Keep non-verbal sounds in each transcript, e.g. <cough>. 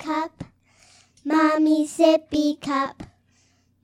cup. Mommy sippy cup.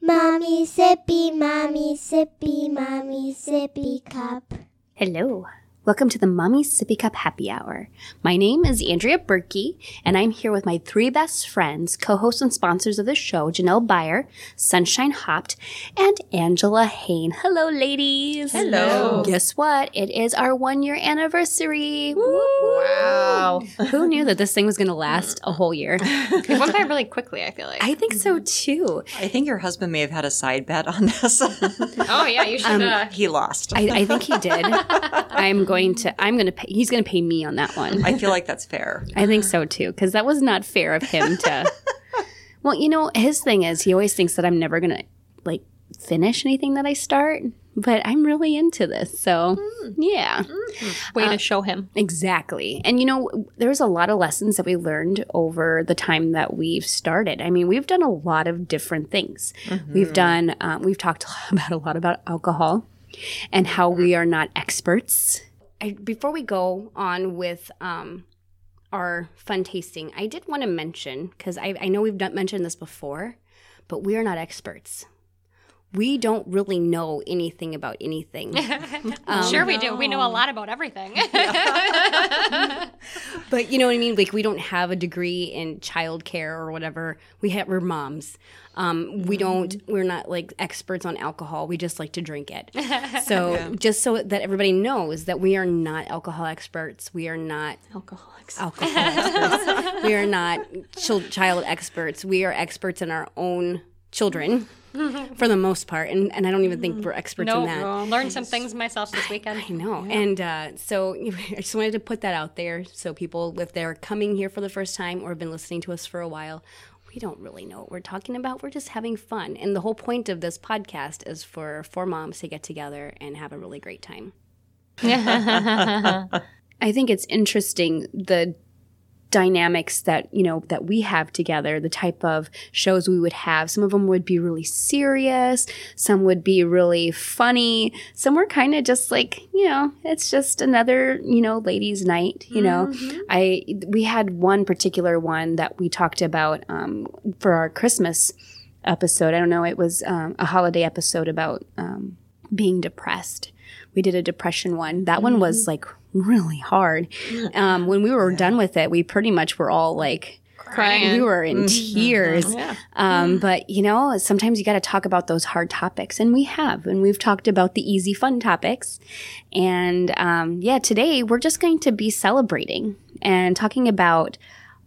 Mommy sippy, mommy sippy, mommy sippy cup. Hello. Welcome to the Mommy Sippy Cup Happy Hour. My name is Andrea Berkey, and I'm here with my three best friends, co-hosts and sponsors of the show, Janelle Byer, Sunshine Hopped, and Angela Hain. Hello, ladies. Hello. Guess what? It is our one-year anniversary. Wow. <laughs> Who knew that this thing was going to last a whole year? It went by really quickly, I feel like. I think so too. I think your husband may have had a side bet on this. <laughs> oh, yeah, you should. uh, he lost. I, I think he did. <laughs> I'm going to. I'm going to. pay He's going to pay me on that one. I feel like that's fair. I think so too, because that was not fair of him to. <laughs> well, you know, his thing is he always thinks that I'm never gonna like finish anything that I start, but I'm really into this, so mm. yeah, mm-hmm. uh, way to show him. exactly. And you know, there's a lot of lessons that we learned over the time that we've started. I mean, we've done a lot of different things. We've mm-hmm. done. Um, we've talked <laughs> about a lot about alcohol and how we mm. are not experts. I, before we go on with um, our fun tasting, I did want to mention because I, I know we've done, mentioned this before, but we are not experts. We don't really know anything about anything. <laughs> Um, sure, we do. We know a lot about everything. <laughs> But you know what I mean? Like we don't have a degree in childcare or whatever. We have we're moms. Um, we don't. We're not like experts on alcohol. We just like to drink it. <laughs> So just so that everybody knows that we are not alcohol experts. We are not Alcoholics. alcohol experts. we are not chil- child experts. We are experts in our own children <laughs> for the most part, and and I don't even think we're experts No, in that. no, learned some things myself this weekend. I know. And uh, so <laughs> I just wanted to put that out there so people, if they're coming here for the first time or have been listening to us for a while, we don't really know what we're talking about. We're just having fun. And the whole point of this podcast is for four moms to get together and have a really great time. <laughs> I think it's interesting the dynamics that you know that we have together the type of shows we would have. Some of them would be really serious some would be really funny some were kind of just like you know it's just another you know ladies night you know. I we had one particular one that we talked about um, for our christmas episode. I don't know it was um, a holiday episode about um, being depressed we did a depression one. That one was like really hard. Um, when we were done with it we pretty much were all like Crying. we were in tears. Um, but you know sometimes you got to talk about those hard topics and we have and we've talked about the easy fun topics. And um, yeah today we're just going to be celebrating and talking about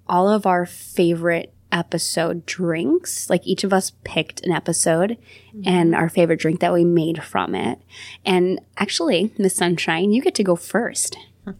all of our favorite episode drinks. Like each of us picked an episode and our favorite drink that we made from it. And actually, Miss Sunshine, you get to go first. <laughs>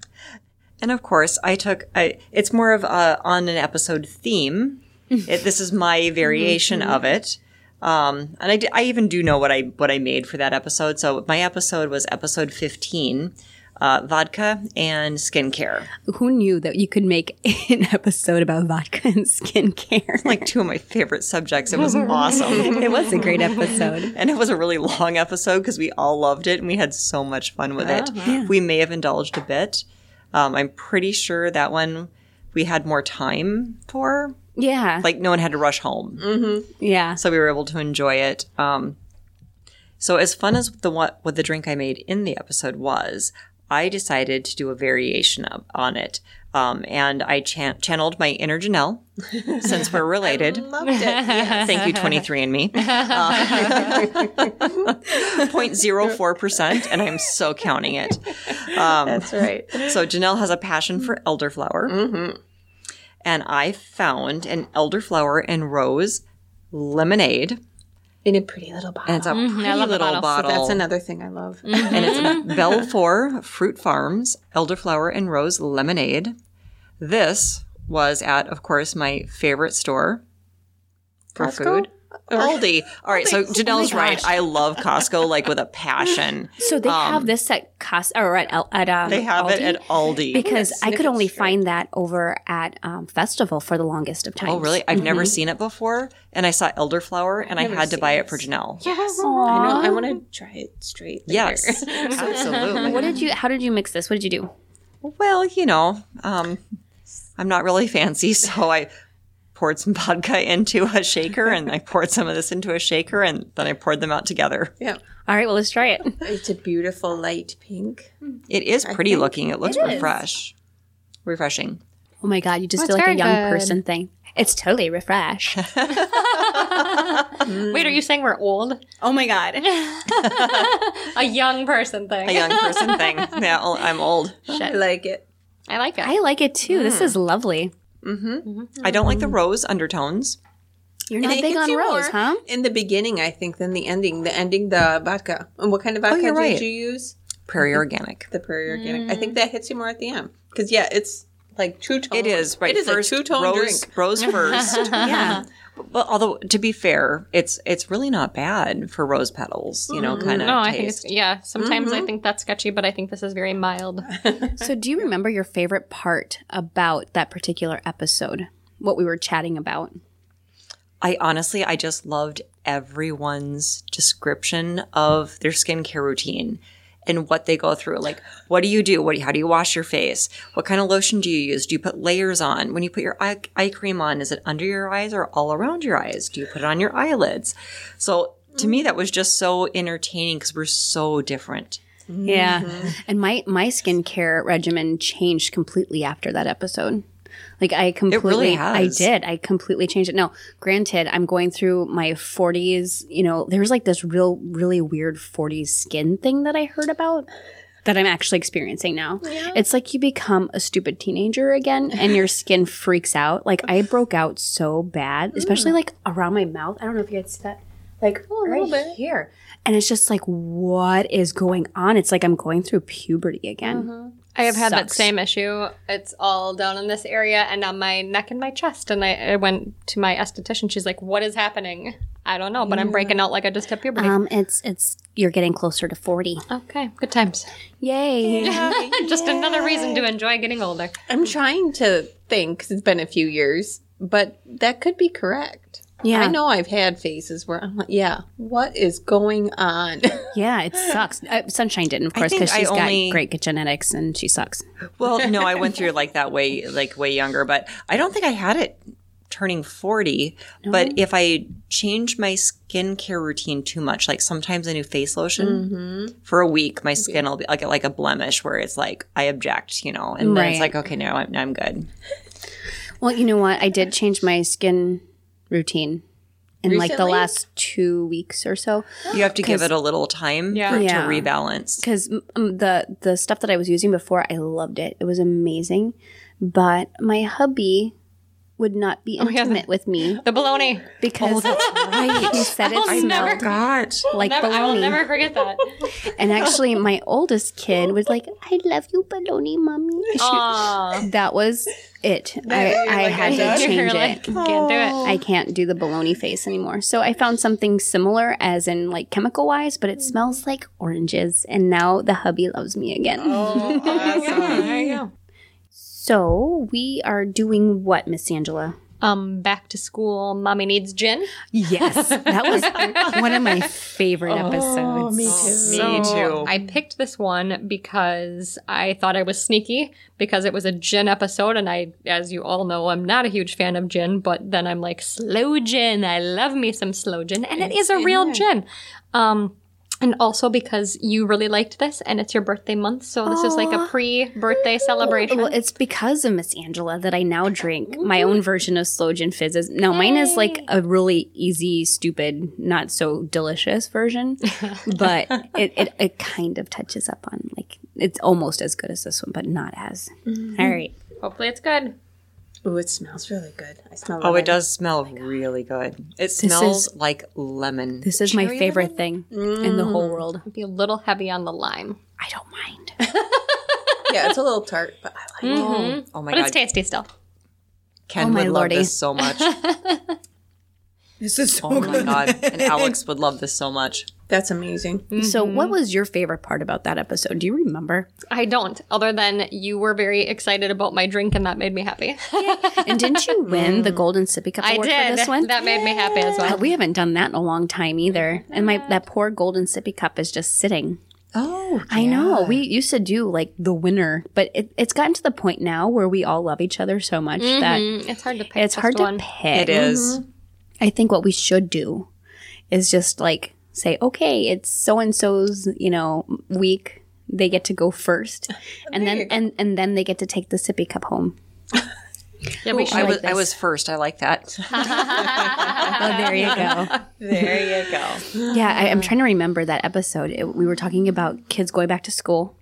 And of course, I took. I, it's more of a on an episode theme. <laughs> it, this is my variation of it. Um, and I, d- I even do know what I what I made for that episode. So my episode was episode fifteen, uh, vodka and skincare. Who knew that you could make <laughs> an episode about vodka and skincare? Like two of my favorite subjects. It was <laughs> awesome. it was a great episode. <laughs> And it was a really long episode because we all loved it and we had so much fun with it. We may have indulged a bit. Um, I'm pretty sure that one we had more time for. Yeah. Like no one had to rush home, yeah. so we were able to enjoy it. Um, so as fun as the what what the drink I made in the episode was, I decided to do a variation of, on it. Um, and I chan- channeled my inner Janelle, <laughs> since we're related. Loved it. Yes. Thank you, 23andMe. <laughs> Uh, <laughs> 0.04%, and I'm so counting it. Um, That's right. so Janelle has a passion for elderflower. Mm-hmm. And I found an elderflower and rose lemonade. In a pretty little bottle. And it's a mm-hmm. pretty I love the little bottle. bottle. That's another thing I love. Mm-hmm. and it's Belvoir Fruit Farms elderflower and rose lemonade. This was at, of course, my favorite store for Costco? food. Aldi. All right, so Oh Janelle's right. I love Costco like with a passion. <gasps> So they have this at Cost or at El- at um, Um, They have it at Aldi. because I could only strip. find that over at um, Festival for the longest of times. Oh, really? I've never seen it before. And I saw elderflower and I never had to seen buy it for Janelle. Yes. I know. I want to try it straight. later. Yes, <laughs> absolutely. What did you? How did you mix this? What did you do? Well, you know, um, I'm not really fancy, <laughs> so I poured some <laughs> vodka into a shaker and I poured some of this into a shaker and then I poured them out together. Yeah. All right, well, let's try it. <laughs> It's a beautiful light pink. Mm. It is pretty looking. It looks refresh. Refreshing. Oh my God, you just That's did like a young good. person thing. It's totally refresh. <laughs> Wait, are you saying we're old? oh my God. A young person thing. A young person thing. Yeah, oh, I'm old. I like it. I like it. I like it too. This mm. is lovely. Mm-hmm. Mm-hmm. I don't like the mm-hmm. rose undertones. You're not it big hits on rose, huh? In the beginning, I think, than the ending. The ending, the vodka. And what kind of oh, vodka you're did right. you use? Prairie organic. The Prairie Organic. I think mm. that hits you more at the end. Because, yeah, it's like two tone. It is right. It is first a two tone rose, drink. rose <laughs> first. yeah. But although to be fair, it's it's really not bad for rose petals. You know, mm-hmm. kind of no, I think it's yeah. Sometimes I mm-hmm. think that's sketchy, but I think this is very mild. <laughs> So, do you remember your favorite part about that particular episode? What we were chatting about? I honestly, I just loved everyone's description of their skincare routine and what they go through. Like, what do you do? What? do How do you wash your face? What kind of lotion do you use? Do you put layers on? When you put your eye, eye cream on, is it under your eyes or all around your eyes? Do you put it on your eyelids? So to me, that was just so entertaining because we're so different. Yeah. Mm-hmm. And my my skincare regimen changed completely after that episode. Like I completely I has. did. I completely changed it. No, granted, I'm going through my 40s, you know, there's like this real really weird 40s skin thing that I heard about that I'm actually experiencing now. Yeah. It's like you become a stupid teenager again and your skin <laughs> freaks out. Like I broke out so bad, especially like around my mouth. I don't know if you guys see that. Like right here. And it's just like, what is going on? It's like I'm going through puberty again. I have had that same issue. It's all down in this area and on my neck and my chest. And I, I went to my esthetician. She's like, "What is happening?" I don't know, but I'm breaking out like I just hit puberty. Um, it's it's you're getting closer to forty. okay, good times. Yay! <laughs> just another reason to enjoy getting older. I'm trying to think. Cause it's been a few years, but that could be correct. Yeah. I know I've had phases where I'm like, yeah, what is going on? <laughs> Yeah, it sucks. Uh, Sunshine didn't, of course, because I she's only- got great genetics and she sucks. Well, no, I went through like that way, like way younger, but I don't think I had it turning 40. But if I change my skincare routine too much, like sometimes a new face lotion for a week, my skin will be like, like a blemish where it's like, I object, you know, and then it's like, okay, now I'm, now I'm good. Well, you know what? I did change my skin routine in like the last two weeks or so. You have to give it a little time Yeah. for Yeah. to rebalance. because um, the the stuff that I was using before, I loved it. It was amazing, but my hubby would not be yeah, the- intimate with me The baloney. because he said it I'll never- smelled God. like Never, I will never forget that. And actually, my oldest kid was like, "I love you, baloney, mommy." <laughs> She- that was it. I, I had to <laughs> You're change like, it. can't do it. I can't do the baloney face anymore. So I found something similar, as in like chemical wise, but it smells like oranges. And now the hubby loves me again. Oh, <laughs> there you go. So we are doing what, Miss Angela? Um, back to school. Mommy needs gin. Yes, that was <laughs> one of my favorite episodes. me too. Me too. I picked this one because I thought I was sneaky because it was a gin episode, and I, as you all know, I'm not a huge fan of gin. But then I'm like sloe gin. I love me some sloe gin, and it is a real gin. Um, and also because you really liked this, and it's your birthday month, so this is like a pre-birthday celebration. Well, it's because of Miss Angela that I now drink my own version of sloe gin fizzes. Now, mine is like a really easy, stupid, not so delicious version, <laughs> but it, it, it kind of touches up on like it's almost as good as this one, but not as. Mm-hmm. All right. Hopefully, it's good. Ooh, it smells really good. I smell Oh, it does smell oh really good. It smells like lemon. This is my favorite thing in the whole mm. world. Be a little heavy on the lime, I don't mind. <laughs> Yeah, it's a little tart, but I like it. Mm-hmm. Mm-hmm. Oh my but God. it's tasty still. Ken Oh, my would love lordy. this so much. <laughs> <laughs> This is so Oh my God. And Alex would love this so much. That's amazing. So, what was your favorite part about that episode? Do you remember? I don't, other than you were very excited about my drink, and that made me happy. And didn't you <laughs> win the Golden Sippy Cup I award did. for this one? That made me happy as Uh, well. we haven't done that in a long time either. And my that poor golden sippy cup is just sitting. Oh, I know. We used to do like the winner, but it, it's gotten to the point now where we all love each other so much that Mm, it's hard to pick. it's hard just to one. pick. It is. I think what we should do is just like say, okay, it's so and so's, you know, week. They get to go first, <laughs> and then and and then they get to take the sippy cup home. <laughs> Yeah, we I should. was this. I was first. I like that. <laughs> Oh, there you go. there you go. Yeah, I, I'm trying to remember that episode. It, we were talking about kids going back to school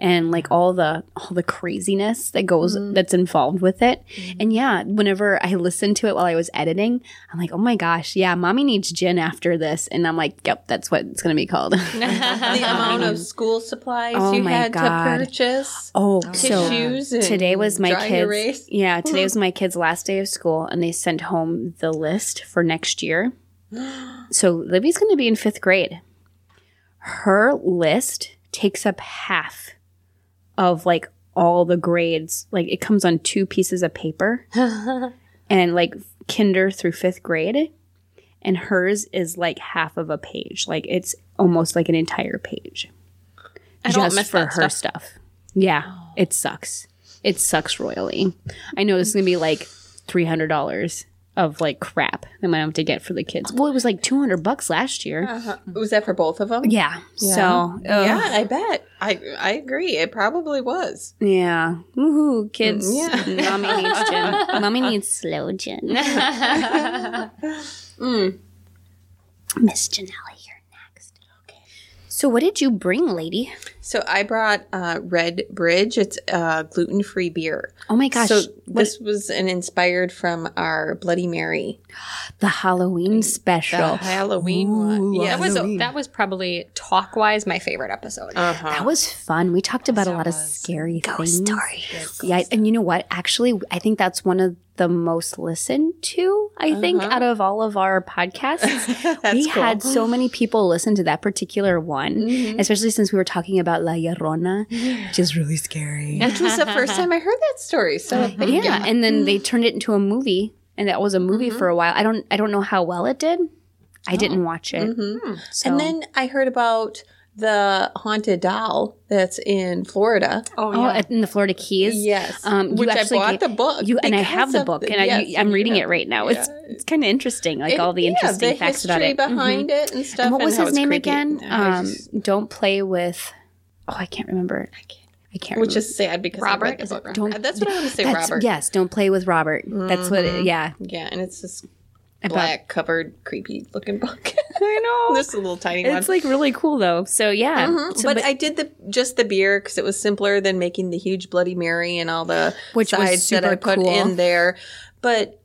and like all the all the craziness that goes mm-hmm. that's involved with it. Mm-hmm. And yeah, whenever I listened to it while I was editing, I'm like, oh my gosh, yeah, mommy needs gin after this, and I'm like, yep, that's what it's gonna be called. <laughs> the amount of school supplies Oh you had God. to purchase. Oh, oh, so Tissues and today was my kids. erase. <laughs> Yeah, today was <laughs> my kids' last day of school, and they sent home the list for next year. <gasps> So Libby's going to be in fifth grade. Her list takes up half of like all the grades. Like it comes on two pieces of paper, <laughs> and like kinder through fifth grade, and hers is like half of a page. Like it's almost like an entire page I just miss for her stuff. stuff. Yeah, it sucks. It sucks royally. I know this is gonna be like three hundred dollars of like crap that I'm have to get for the kids. Well, it was like two hundred bucks last year. Uh-huh. Was that for both of them? Yeah. So Yeah, I bet. I I agree. It probably was. yeah. Woohoo, kids. Yeah. <laughs> Mommy needs gin. Mommy needs sloe gin. <laughs> <laughs> Miss Janelle, you're next. Okay. So what did you bring, lady? So I brought uh, Redbridge. It's uh, gluten free beer. Oh my gosh. so what- this was an inspired from our Bloody Mary the Halloween special. the Halloween one. Yeah, That was that was probably talk wise my favorite episode. uh-huh. That was fun. We talked about a lot of scary things. stories. Yeah, and you know what? Actually, I think that's one of the most listened to. I think uh-huh. out of all of our podcasts, <laughs> we had so many people listen to that particular one, mm-hmm. especially since we were talking about La Llorona, which is really scary. Which was the first time I heard that story. So uh-huh. thank you. Yeah, and then they mm. turned it into a movie, and that was a movie mm-hmm. for a while. I don't, I don't know how well it did. I didn't oh. watch it. Mm-hmm. Hmm, so- And then I heard about the haunted doll that's in Florida. oh, at- in the Florida Keys. Yes. Um, you Which I bought gave- the book You and I have the book, the- and I, yes, you, I'm reading yeah. it right now. It's it's kind of interesting, like It- all the yeah, interesting the facts about history it. Mhm. behind it and stuff. And what was how his name creepy. again? I Um, just- don't play with. Oh, I can't remember. I can't. I can't. which remember. is sad because Robert? I read the Is it book. Don't- That's what I want to say, Robert. Yes, don't play with Robert. That's what. It, yeah. Yeah, and it's this About- black covered, creepy looking book. <laughs> I know. this little tiny one. It's like really cool though. So yeah. Mhm. So, but, I did the just the beer because it was simpler than making the huge Bloody Mary and all the Which sides that I put cool. in there. But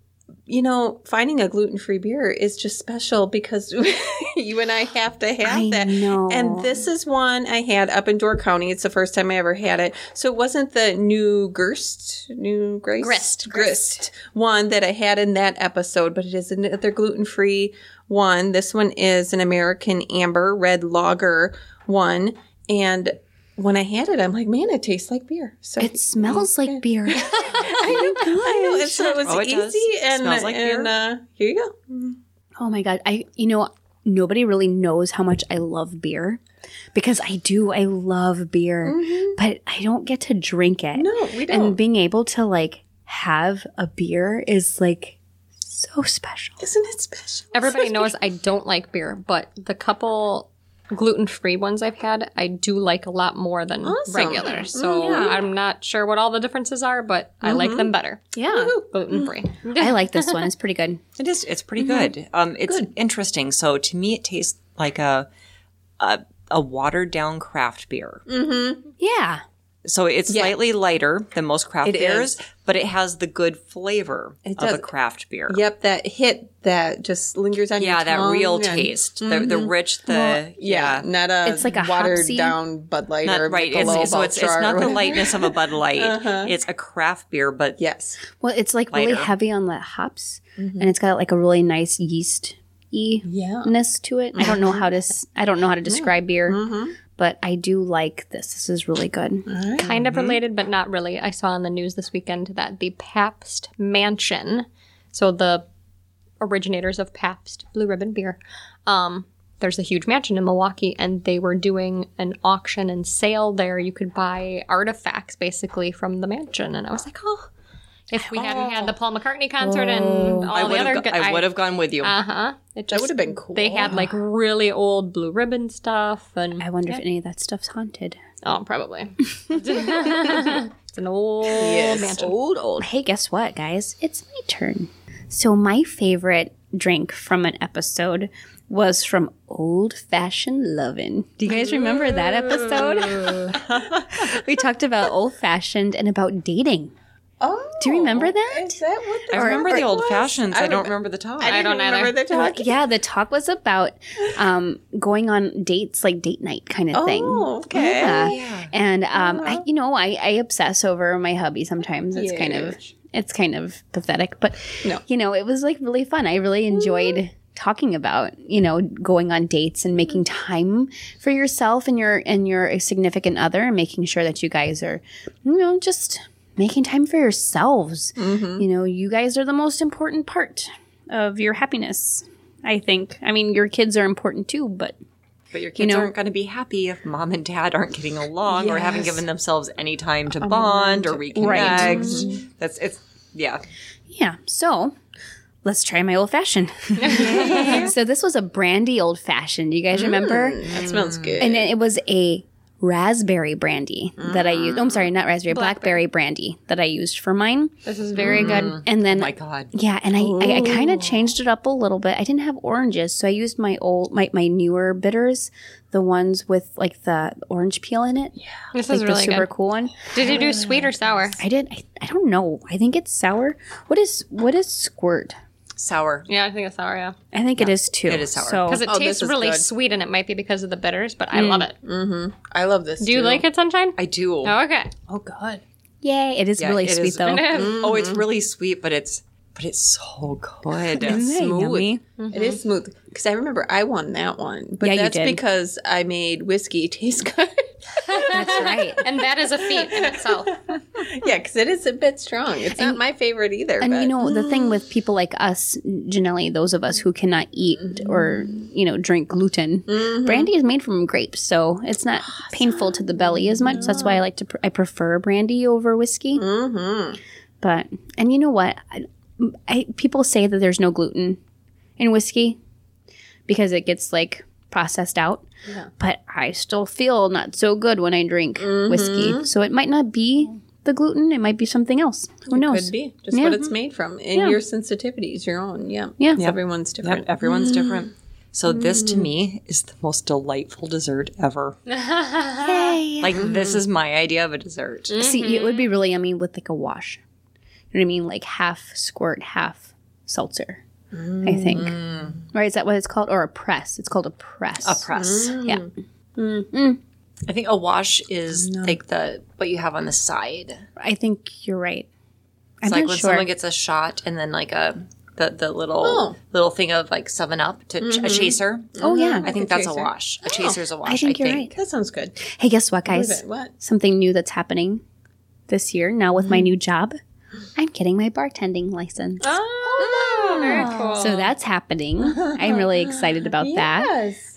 you know, finding a gluten free beer is just special because <laughs> you and I have to have I that. know. And this is one I had up in Door County. It's the first time I ever had it. So it wasn't the new Gerst, new Grace? Grist. Grist one that I had in that episode, but it is another gluten free one. This one is an American Amber Red Lager one. And when I had it, I'm like, man, it tastes like beer. So it smells like beer. <laughs> I know, <laughs> I know. And so it was Oh, it easy does. and, Smells like beer. and uh, here you go. Oh my god. I you know nobody really knows how much I love beer because I do. I love beer, but I don't get to drink it. No, we don't. And being able to like have a beer is like so special. Isn't it special? Everybody knows I don't like beer, but the couple gluten free ones I've had, I do like a lot more than Awesome. regular. So I'm not sure what all the differences are, but I like them better. Yeah. Gluten free. <laughs> I like this one. It's pretty good. <laughs> It is. It's pretty good. Um, it's interesting. So to me, it tastes like a a, a watered down craft beer. Mhm. Yeah. So it's slightly lighter than most craft It beers, is. But it has the good flavor It of a craft beer. Yep, that hit that just lingers on your Yeah, that real and- taste, the the mm-hmm. rich, the Yeah, not a It's like a watered hopsy- down Bud Light not or right. Michelob It's, so it's, it's not the lightness of a Bud <laughs> Light. Uh-huh. It's a craft beer, but Yes, Well, it's like really heavy on the hops, mm-hmm. and it's got like a really nice yeast y yeah. ness to it. I don't know how to. s- I don't know how to describe beer, mm-hmm. But I do like this. This is really good. Kind of related, but not really. I saw on the news this weekend that the Pabst Mansion, so the originators of Pabst Blue Ribbon beer, um, there's a huge mansion in Milwaukee, and they were doing an auction and sale there. You could buy artifacts basically from the mansion, and I was like, oh. If we hadn't had the Paul McCartney concert and all I the other, have. Go- I would have gone with you. Uh huh. It just would have been cool. They had like <sighs> really old blue ribbon stuff, and I wonder if any of that stuff's haunted. oh, probably. <laughs> <laughs> it's an old mansion. Old, old. Hey, guess what, guys? It's my turn. So, my favorite drink from an episode was from Old Fashioned Lovin'. Do you guys remember that episode? <laughs> we talked about old fashioned and about dating. Oh, Do you remember that? Is that what the I remember the old was? fashions. I, I don't remember the talk. I don't don't remember either. the talk. <laughs> Yeah, the talk was about um, going on dates, like date night kind of thing. Oh, okay. Yeah. And um, I, you know, I, I obsess over my hubby sometimes. It's kind of it's kind of pathetic, but No. you know, it was like really fun. I really enjoyed talking about you know going on dates and making time for yourself and your and your significant other and making sure that you guys are you know just making time for yourselves mm-hmm. you know you guys are the most important part of your happiness i think i mean your kids are important too but But your kids know- aren't going to be happy if mom and dad aren't getting along or haven't given themselves any time to bond or reconnect. Mm-hmm. That's it's yeah. Yeah. So let's try my old fashioned. <laughs> so this was a brandy old fashioned. You guys remember? Mm. That smells good. And it was a raspberry brandy that I used. Oh, I'm sorry, not raspberry, blackberry brandy that I used for mine. This is very good. Mm. And then My God. yeah, and I, I, I kind of changed it up a little bit. I didn't have oranges, so I used my old my, my newer bitters, the ones with like the orange peel in it. Yeah. This Like is the really super good. cool one. Did you do sweet or sour? I did I, I don't know. I think it's sour. What is what is squirt? Sour. Yeah, I think it's sour. Yeah, I think it is too. it is sour. So because it Oh, this tastes is really good. sweet, and it might be because of the bitters, but I mm. love it. Mm-hmm. I love this. Do you like it, Sunshine? I do. Oh, okay. Oh, God. Yay! It is Yeah, really it sweet <laughs> is- though. Oh, it's mm-hmm. really sweet, but it's but it's so good. Isn't it smooth. yummy? It is smooth. Because I remember I won that one. But Yeah, you that's did. because I made whiskey taste <laughs> good. That's right. And that is a feat in itself. <laughs> yeah, because it is a bit strong. It's not my favorite either. And but you know the thing mm. with people like us, Janelle, those of us who cannot eat or you know drink gluten, mm-hmm. brandy is made from grapes, so it's not ah, painful to the belly as much. That's why I like to. Pr- I prefer brandy over whiskey. Mhm. But and you know what? I, I people say that there's no gluten in whiskey because it gets like processed out. But I still feel not so good when I drink whiskey. Mm-hmm. So it might not be the gluten. It might be something else. Who knows? It could be just Yeah. what it's made from. And Yeah. your sensitivities, your own. Yeah. Yeah. Everyone's different. Yep, everyone's mm. different. So this to mm. me is the most delightful dessert ever. <laughs> Yay. Like this mm-hmm. is my idea of a dessert. See, it would be really yummy with like a wash. You know what I mean? Like half squirt, half seltzer. I think. Mm. Right? Is that what it's called? Or a press? It's called a press. A press. Mm. Yeah. Mm-hmm. Mm. I think a wash is like the what you have on the side. I think you're right. I'm It's like not when sure. someone gets a shot and then like a the, the little Oh. little thing of like seven up to ch- a mm-hmm. chaser. oh yeah. I think a that's a wash. A oh. chaser's a wash. I think you're right. That sounds good. Hey, guess what, guys? What? Something new that's happening this year now with my mm-hmm. new job. I'm getting my bartending license. Oh, mm. Very cool. So that's happening. I'm really excited about that.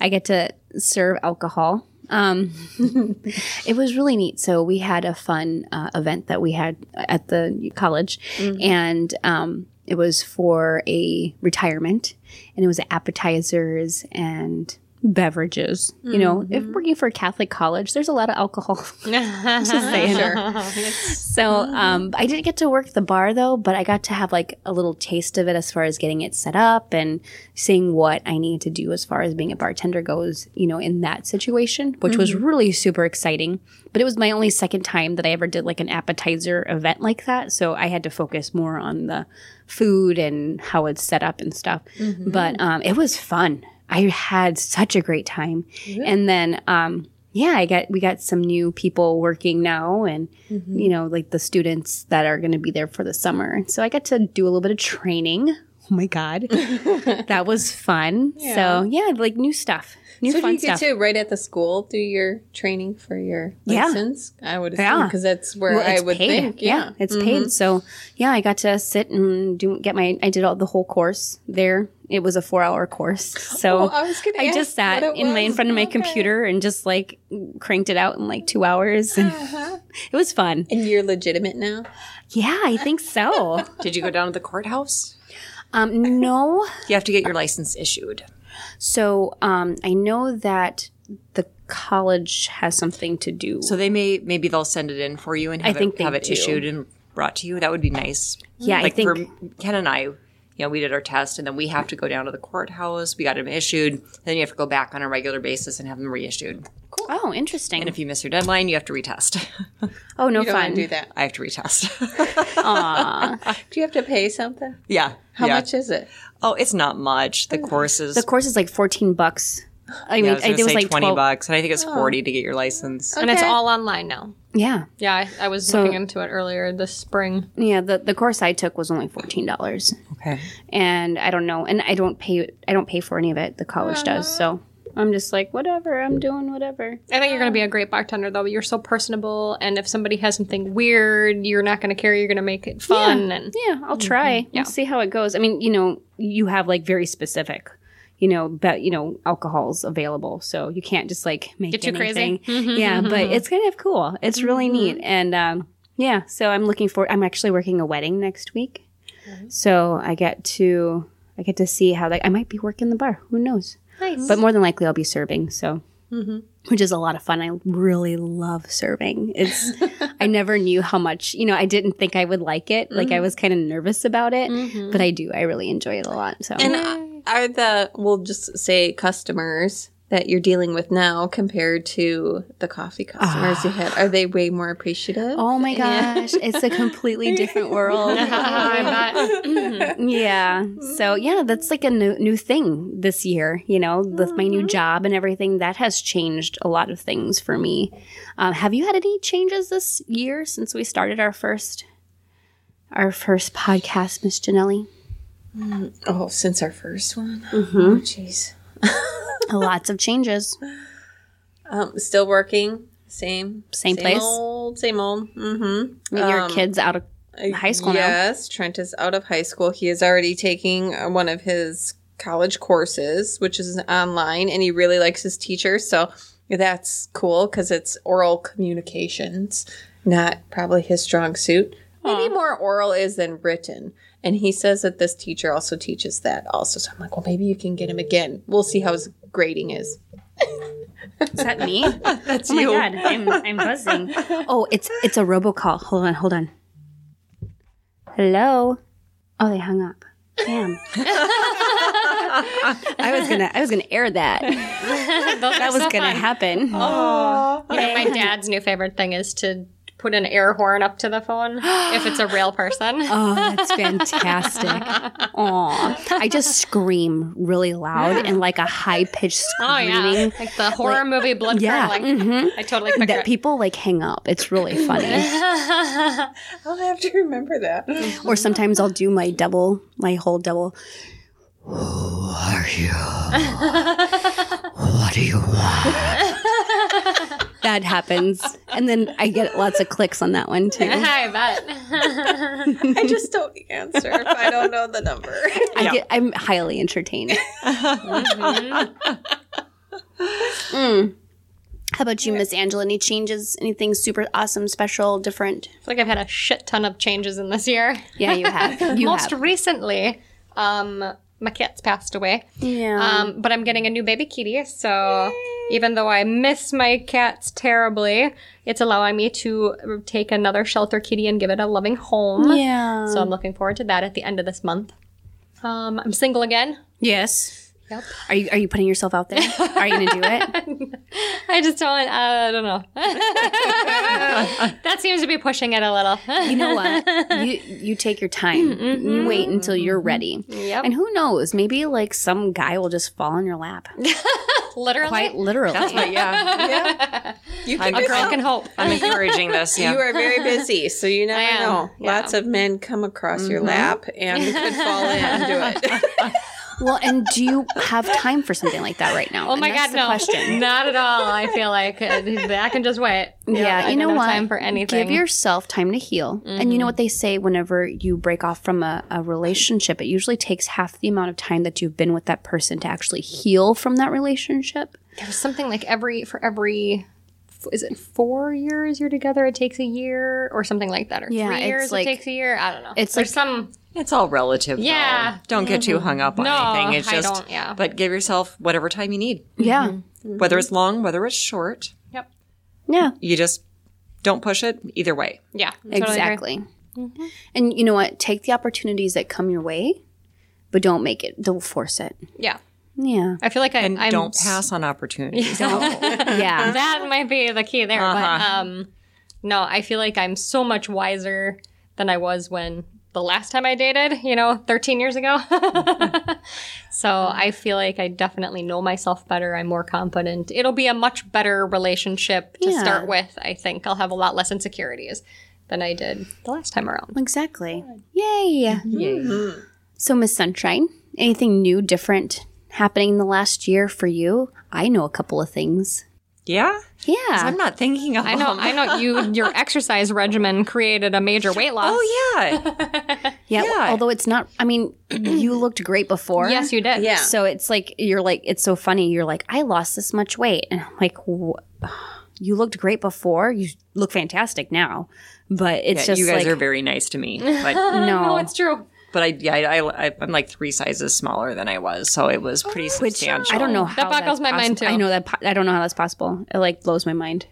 I get to serve alcohol. Um, <laughs> it was really neat. So we had a fun uh, event that we had at the college, and um, it was for a retirement, and it was appetizers and beverages. You know, if working for a Catholic college, there's a lot of alcohol. <laughs> Just saying. <laughs> So um, I didn't get to work the bar though, but I got to have like a little taste of it as far as getting it set up and seeing what I need to do as far as being a bartender goes, you know, in that situation, which was really super exciting. But it was my only second time that I ever did like an appetizer event like that. So I had to focus more on the food and how it's set up and stuff. But um, it was fun. I had such a great time. And then, um, yeah, I got we got some new people working now, and you know, like the students that are going to be there for the summer. So I got to do a little bit of training, oh my god, <laughs> that was fun. So yeah, like new stuff, new So do fun you get to right at the school do your training for your Yeah. license? I would assume Yeah. because that's where Well, I would paid. think. Yeah, Mm-hmm. it's paid. So yeah, I got to sit and do get my. I did all the whole course there. It was a four hour course. <laughs> So Oh, I was gonna I just sat what it in my in front of my Okay. computer and just like cranked it out in like two hours, and <laughs> Uh-huh. it was fun. And you're legitimate now. Yeah, I think so. <laughs> Did you go down to the courthouse? um, no, You have to get your license issued. So um, I know that the college has something to do. So they may maybe they'll send it in for you and have I think it have it do. issued and brought to you. That would be nice. Yeah, I like think- for Ken and I, you know, we did our test and then we have to go down to the courthouse. We got them issued. Then you have to go back on a regular basis and have them reissued. Cool. Oh, interesting. And if you miss your deadline, you have to retest. <laughs> oh, no You don't fun. want to do that. I have to retest. <laughs> Aw. Do you have to pay something? yeah. How yeah. much is it? Oh, it's not much. The oh. courses. the course is like fourteen bucks. I mean, yeah, I was I think it was say like twenty 12 bucks, and I think it's oh. forty to get your license. And it's all online now. Yeah, Yeah, I, I was So- looking into it earlier this spring. yeah. The the course I took was only fourteen dollars, Okay. and I don't know, and I don't pay. I don't pay for any of it. The college does, uh. so I'm just like whatever. I'm doing whatever. I think you're going to be a great bartender, though. You're so personable, and if somebody has something weird, you're not going to care. You're going to make it fun, and Yeah, I'll mm-hmm. try. Yeah. We'll see how it goes. I mean, you know, you have like very specific, you know, but you know, alcohols available, so you can't just like make Get too crazy. Mm-hmm. yeah, but mm-hmm. it's kind of cool. It's really mm-hmm. neat, and um, yeah. So I'm looking for. I'm actually working a wedding next week, so I get to I get to see how that. I might be working the bar. Who knows? nice. But more than likely, I'll be serving. So. Which is a lot of fun. I really love serving. It's <laughs> I never knew how much, you know, I didn't think I would like it. Like I was kind of nervous about it, but I do. I really enjoy it a lot. So And are the we'll just say customers that you're dealing with now compared to the coffee customers you had? Are they way more appreciative? Oh my gosh, it's a completely <laughs> different world. <laughs> Yeah. So yeah, that's like a new, new thing this year. You know, with my new job and everything, that has changed a lot of things for me. Um, have you had any changes this year since we started our first our first podcast, Miss Janelli? Oh, since our first one. Mm-hmm. Oh, jeez. <laughs> Lots of changes. Um, still working. Same. Same place? Same old, same old. Mm-hmm. I mean, your kids out of high school now. Yes, Trent is out of high school. He is already taking uh, one of his college courses, which is online, and he really likes his teacher. So that's cool because it's oral communications, not probably his strong suit. Maybe more oral is than written. And he says that this teacher also teaches that also. So I'm like, well, maybe you can get him again. We'll see how his grading is. Is that me? <laughs> That's Oh my you. god, I'm I'm buzzing. Oh, it's it's a robocall. Hold on, hold on. Hello. Oh, they hung up. Damn. <laughs> I was gonna I was gonna air that. That was gonna happen. Oh, You know, my dad's new favorite thing is to put an air horn up to the phone if it's a real person. <laughs> Oh, that's fantastic. <laughs> Aw. I just scream really loud and like a high pitched Oh screaming. yeah, like the horror movie Blood Yeah, Curdling. mhm. I totally picture That it. people like hang up. It's really funny. <laughs> I'll have to remember that. or sometimes I'll do my double, my whole double. Who are you? what do you want? That happens. And then I get lots of clicks on that one too. <laughs> I bet. I just don't answer if I don't know the number. I get, I'm highly entertained. Mm. How about you, Miss Angela? Any changes? Anything super awesome, special, different? I feel like I've had a shit ton of changes in this year. Yeah, you have. <laughs> You Most have. recently, um, my cat's passed away. Yeah. Um, but I'm getting a new baby kitty, so even though I miss my cats terribly, it's allowing me to take another shelter kitty and give it a loving home. yeah. So I'm looking forward to that at the end of this month. Um, I'm single again. yes. Yep. Are you are you putting yourself out there? Are you gonna do it? <laughs> I just don't. Uh, I don't know. <laughs> that seems to be pushing it a little. You know what? <laughs> You you take your time. You wait until you're ready. Yep. And who knows? Maybe like some guy will just fall in your lap. Literally. Quite literally. That's what, yeah. You I'm, can a girl can hope. I'm encouraging this. Yeah. You are very busy, so you never am, know. yeah. Lots of men come across your lap and could fall into it. Well, and do you have time for something like that right now? Oh my that's God, no, question. not at all. I feel like uh, I can just wait. Yeah, I you know what? Time for anything. Give yourself time to heal. And you know mm-hmm. what they say whenever you break off from a, a relationship, it usually takes half the amount of time that you've been with that person to actually heal from that relationship. There's something like every for every. Is it four years you're together? It takes a year, or something like that, or Yeah, three years like- it takes a year. I don't know. it's There's like- some. It's all relative. Yeah. Though. Don't get too mm-hmm. hung up on No, anything. It's I just, don't, yeah. But give yourself whatever time you need, Yeah. Mm-hmm. Mm-hmm. whether it's long, whether it's short. Yep. Yeah. You just don't push it either way. Yeah. totally agree. Exactly. And you know what? Take the opportunities that come your way, but don't make it, don't force it. Yeah. Yeah. I feel like I, And I'm don't pass on opportunities. <laughs> Yeah. <laughs> that might be the key there. But Uh-huh. um, no, I feel like I'm so much wiser than I was when the last time I dated, you know, 13 years ago. <laughs> so I feel like I definitely know myself better. I'm more confident. It'll be a much better relationship to Yeah. start with. I think I'll have a lot less insecurities than I did the last time around. Exactly. Yay. So, Miss Sunshine, anything new, different happening in the last year for you? I know a couple of things. yeah? Yeah. I'm not thinking of I know, them. I know you. <laughs> Your exercise regimen created a major weight loss. Oh, yeah. <laughs> yeah, yeah. Although it's not, I mean, <clears throat> you looked great before. Yes, you did. Yeah. So it's like, you're like, it's so funny. You're like, I lost this much weight. And I'm like, <sighs> you looked great before. You look fantastic now. But it's Yeah, just you guys like, are very nice to me. <laughs> But, no. No, it's true. But I, yeah, I, I, I'm like three sizes smaller than I was. So it was pretty oh, uh, substantial. I don't know how that boggles that's my mind, too. I know that po- I don't know how that's possible. It like blows my mind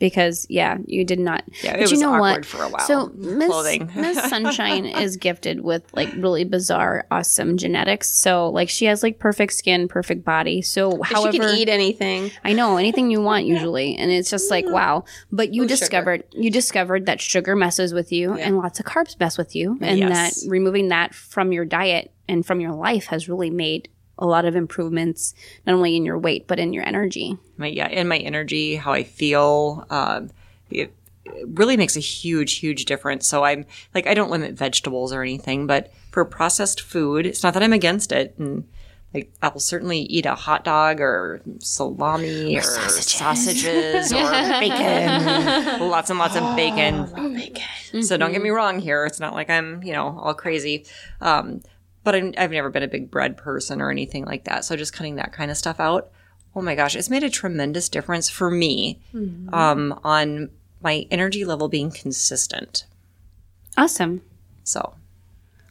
because yeah, you did not. Yeah, but it you was know awkward what? for a while. So Miss Clothing. <laughs> Miss Sunshine <laughs> is gifted with like really bizarre, awesome genetics. So like she has like perfect skin, perfect body. So however, she can eat anything. I know anything you want <laughs> usually, and it's just like wow. But you Oh, sugar. discovered you discovered that sugar messes with you, and lots of carbs mess with you, and Yes. that removing that from your diet and from your life has really made a lot of improvements, not only in your weight but in your energy. my yeah, and my energy, how I feel. Um, it, it really makes a huge, huge difference. So I'm like, I don't limit vegetables or anything, but for processed food, it's not that I'm against it. And like, I will certainly eat a hot dog or salami or, sausages, <laughs> or bacon, lots and lots of bacon. So don't get me wrong here. It's not like I'm, you know, all crazy. Um, but I'm, I've never been a big bread person or anything like that. So just cutting that kind of stuff out. Oh my gosh, it's made a tremendous difference for me mm-hmm. um, on my energy level being consistent. Awesome. So,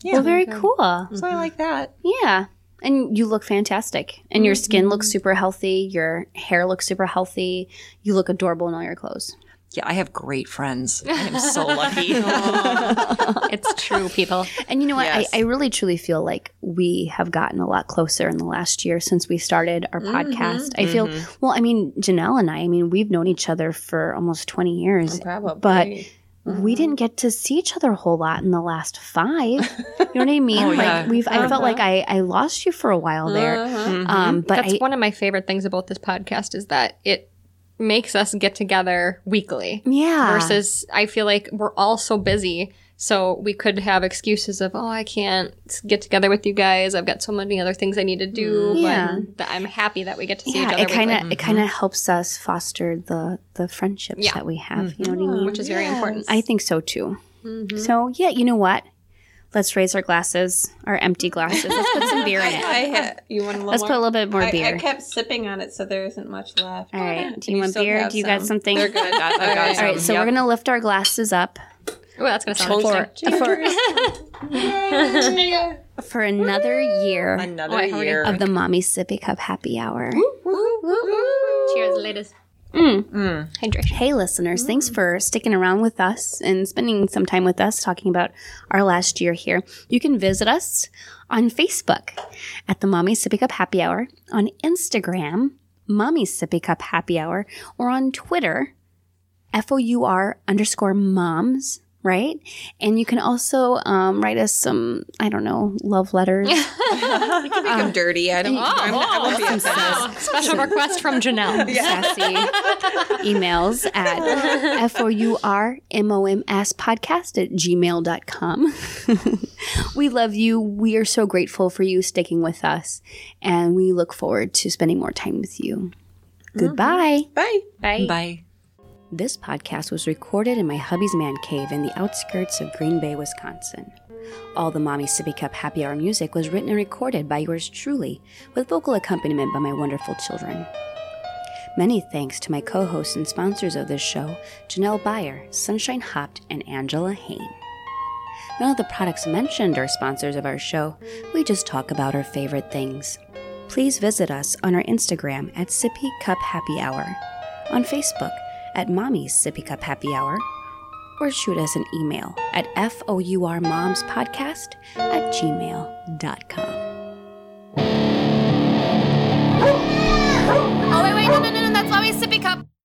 well, very cool. so I mm-hmm. like that. Yeah. And you look fantastic. And your skin mm-hmm. looks super healthy. Your hair looks super healthy. You look adorable in all your clothes. Yeah, I have great friends. I am <laughs> so lucky. It's true, people. And you know what? Yes. I, I really truly feel like we have gotten a lot closer in the last year since we started our mm-hmm. podcast. I feel, mm-hmm. well, I mean, Janelle and I, I mean, we've known each other for almost 20 years. Oh, probably. But we mm-hmm. didn't get to see each other a whole lot in the last five. You know what I <laughs> mean? Oh, yeah. Like we've, I felt uh-huh. like I, I lost you for a while there. Uh-huh. Um, but That's I, one of my favorite things about this podcast is that it makes us get together weekly. yeah, Versus, I feel like we're all so busy. So we could have excuses of, oh, I can't get together with you guys. I've got so many other things I need to do. Mm. Yeah. But I'm happy that we get to see each yeah, other it mm-hmm. kind of it kind of helps us foster the the friendships Yeah. that we have. You know what I mm-hmm. mean? which is very important. I think so too. Mm-hmm. So yeah, you know what? Let's raise our glasses, our empty glasses. Let's put some beer in <laughs> it. I ha- you want a little Let's more? put a little bit more I, bear. I kept sipping on it, so there isn't much left. All right. Do And you want still beer? Do you got something? They're good. I've got <laughs> All right. All right, so Yep. we're gonna lift our glasses up Oh, that's going to sound for interesting. for, <laughs> for another year Another Oh, year. of the Mommy Sippy Cup Happy Hour. Cheers, ladies. Mm. Mm. Hydration. Hey, listeners, thanks for sticking around with us and spending some time with us talking about our last year here. You can visit us on Facebook at the Mommy Sippy Cup Happy Hour, on Instagram, Mommy Sippy Cup Happy Hour, or on Twitter, F O U R underscore moms right? And you can also um, write us some, I don't know, love letters. <laughs> You can make them dirty. I don't. I'm, I won't be upset. Wow. <laughs> Special request from Janelle. <laughs> sassy emails at f-o-u-r-m-o-m-s podcast at gmail.com we love you we are so grateful for you sticking with us and we look forward to spending more time with you goodbye Bye. Bye. Bye. This podcast was recorded in my hubby's man cave in the outskirts of green bay wisconsin all the Mommy Sippy Cup Happy Hour music was written and recorded by yours truly, with vocal accompaniment by my wonderful children. Many thanks to my co hosts and sponsors of this show, Janelle Beyer, Sunshine Hopped, and Angela Hain. None of the products mentioned are sponsors of our show. We just talk about our favorite things. Please visit us on our Instagram at Sippy Cup Happy Hour, on Facebook at Mommy's Sippy Cup Happy Hour, or shoot us an email at fourmomspodcast at gmail.com. Oh, wait, wait, no, no, no, no, that's always sippy.